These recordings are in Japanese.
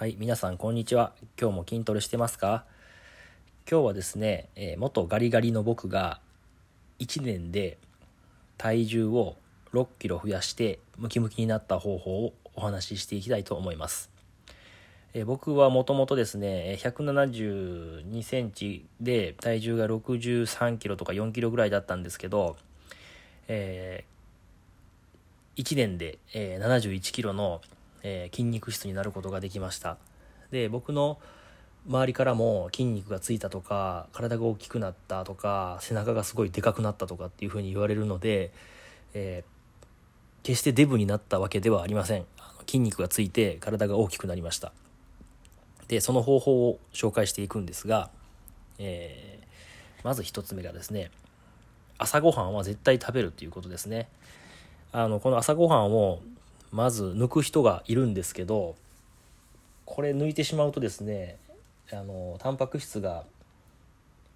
はい、皆さんこんにちは。今日も筋トレしてますか？今日はですね、えー元ガリガリの僕が1年で体重を6キロ増やしてムキムキになった方法をお話ししていきたいと思います。えー僕はもともとですね、172センチで体重が63キロとか4キロぐらいだったんですけど、え1年で、えー71キロの、えー筋肉質になることができました。で僕の周りからも筋肉がついたとか体が大きくなったとか背中がすごいでかくなったとかっていうふうに言われるので、えー決してデブになったわけではありません。あの筋肉がついて体が大きくなりました。でその方法を紹介していくんですが、えーまず一つ目がですね朝ごはんは絶対食べるということですね。あのこの朝ごはんをまず抜く人がいるんですけどこれ抜いてしまうとですねあのタンパク質が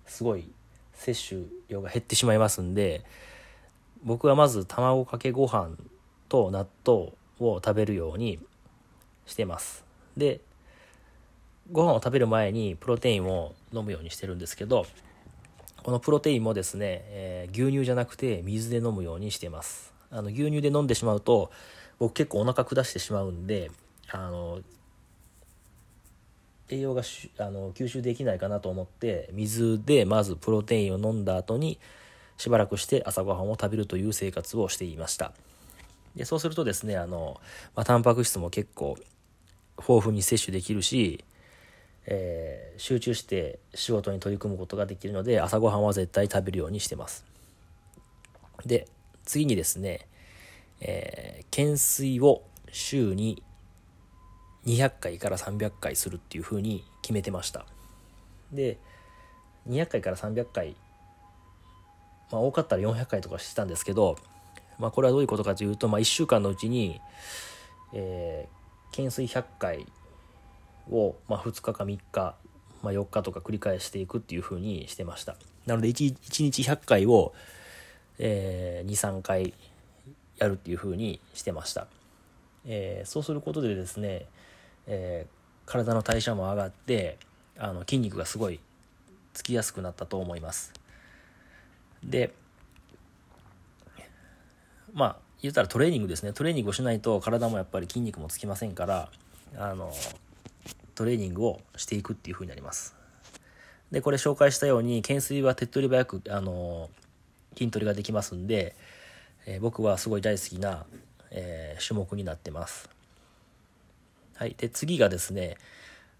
すごい摂取量が減ってしまいますんで僕はまず卵かけご飯と納豆を食べるようにしてます。でご飯を食べる前にプロテインを飲むようにしてるんですけどこのプロテインもですね、えー牛乳じゃなくて水で飲むようにしてます。あの牛乳で飲んでしまうと僕結構お腹下してしまうんであの栄養がしあの吸収できないかなと思って水でまずプロテインを飲んだ後にしばらくして朝ごはんを食べるという生活をしていました。でそうするとですねあの、まあ、タンパク質も結構豊富に摂取できるし、えー集中して仕事に取り組むことができるので朝ごはんは絶対食べるようにしてます。で次にですね、えー懸垂を週に200回から300回するっていう風に決めてました。で200回から300回まあ多かったら400回とかしてたんですけど、まあ、これはどういうことかというと、まあ、1週間のうちに、えー懸垂100回を、まあ、2日か3日、まあ、4日とか繰り返していくっていう風にしてました。なので 1, 1日100回を、えー23回やるっていう風にしてました、えーそうすることでですね、えー体の代謝も上がってあの筋肉がすごいつきやすくなったと思います。でまあ言ったらトレーニングですね。トレーニングをしないと体もやっぱり筋肉もつきませんからあのトレーニングをしていくっていう風になります。でこれ紹介したように懸垂は手っ取り早くあの筋トレができますんで、えー僕はすごい大好きな、えー種目になってます。はい。で次がですね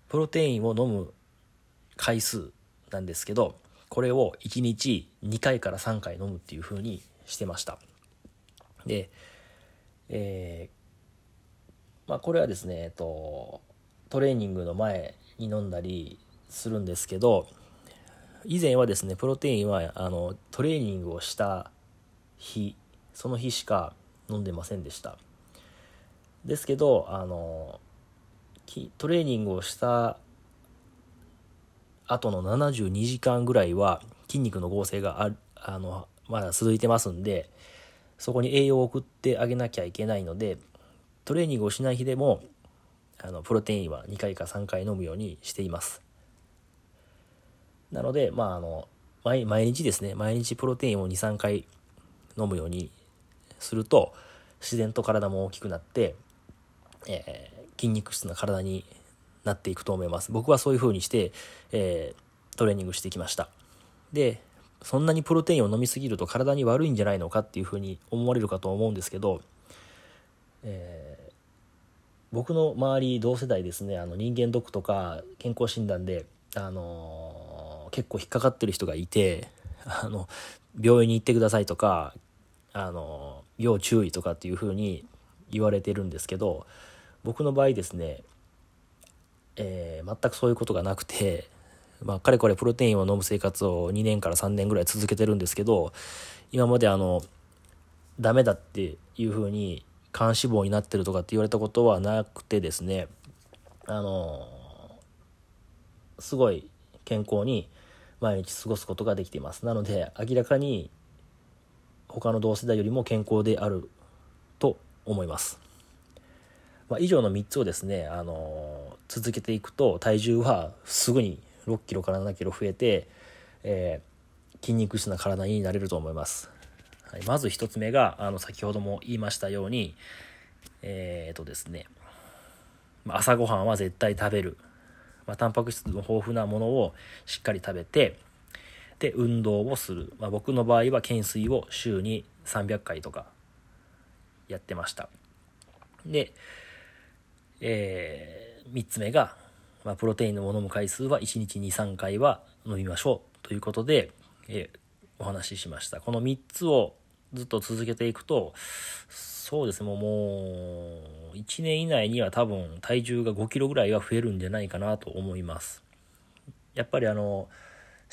プロテインを飲む回数なんですけどこれを1日2回から3回飲むっていう風にしてました。でえーまあこれはですねえっとトレーニングの前に飲んだりするんですけど以前はですねプロテインはあのトレーニングをした日その日しか飲んでませんでした。ですけどあのトレーニングをした後の72時間ぐらいは筋肉の合成がああのまだ続いてますんでそこに栄養を送ってあげなきゃいけないのでトレーニングをしない日でもあのプロテインは2回か3回飲むようにしています。なのでまああの毎毎日ですね毎日プロテインを23回飲むようにすると自然と体も大きくなって、えー筋肉質な体になっていくと思います。僕はそういう風にして、えートレーニングしてきました。でそんなにプロテインを飲みすぎると体に悪いんじゃないのかっていう風に思われるかと思うんですけど、えー僕の周り同世代ですねあの人間ドックとか健康診断で、あのー結構引っかかってる人がいてあの病院に行ってくださいとか、あの要注意とかっていう風に言われてるんですけど僕の場合ですね、えー全くそういうことがなくて、まあ、かれこれプロテインを飲む生活を2年から3年ぐらい続けてるんですけど今まであのダメだっていうふうに肝脂肪になってるとかって言われたことはなくてですねあのすごい健康に毎日過ごすことができています。なので明らかに他の同世代よりも健康であると思います、まあ、以上の3つをですねあの続けていくと体重はすぐに6キロから7キロ増えて、えー、筋肉質な体になれると思います。はい、まず1つ目があの先ほども言いましたようにえー、とですね朝ごはんは絶対食べる、まあ、タンパク質の豊富なものをしっかり食べてで運動をする、まあ、僕の場合は懸垂を週に300回とかやってました。で、えー、3つ目が、まあ、プロテインの飲む回数は1日23回は飲みましょうということで、えー、お話ししました。この3つをずっと続けていくとそうですねもう1年以内には多分体重が5キロぐらいは増えるんじゃないかなと思います。やっぱりあの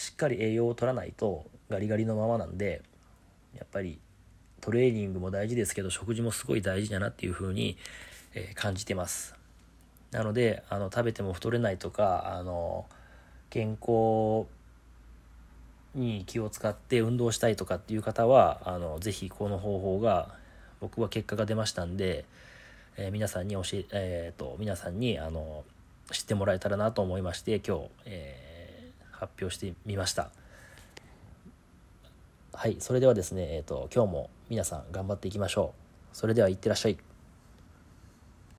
しっかり栄養を取らないとガリガリのままなんでやっぱりトレーニングも大事ですけど食事もすごい大事だなっていう風に、え感じてます。なのであの食べても太れないとかあの健康に気を使って運動したいとかっていう方はあのぜひこの方法が僕は結果が出ましたんで、えー、皆さんに教ええーと、皆さんにあの知ってもらえたらなと思いまして今日、えー、発表してみました。はいそれではですね、えーと今日も皆さん頑張っていきましょう。それではいってらっしゃい。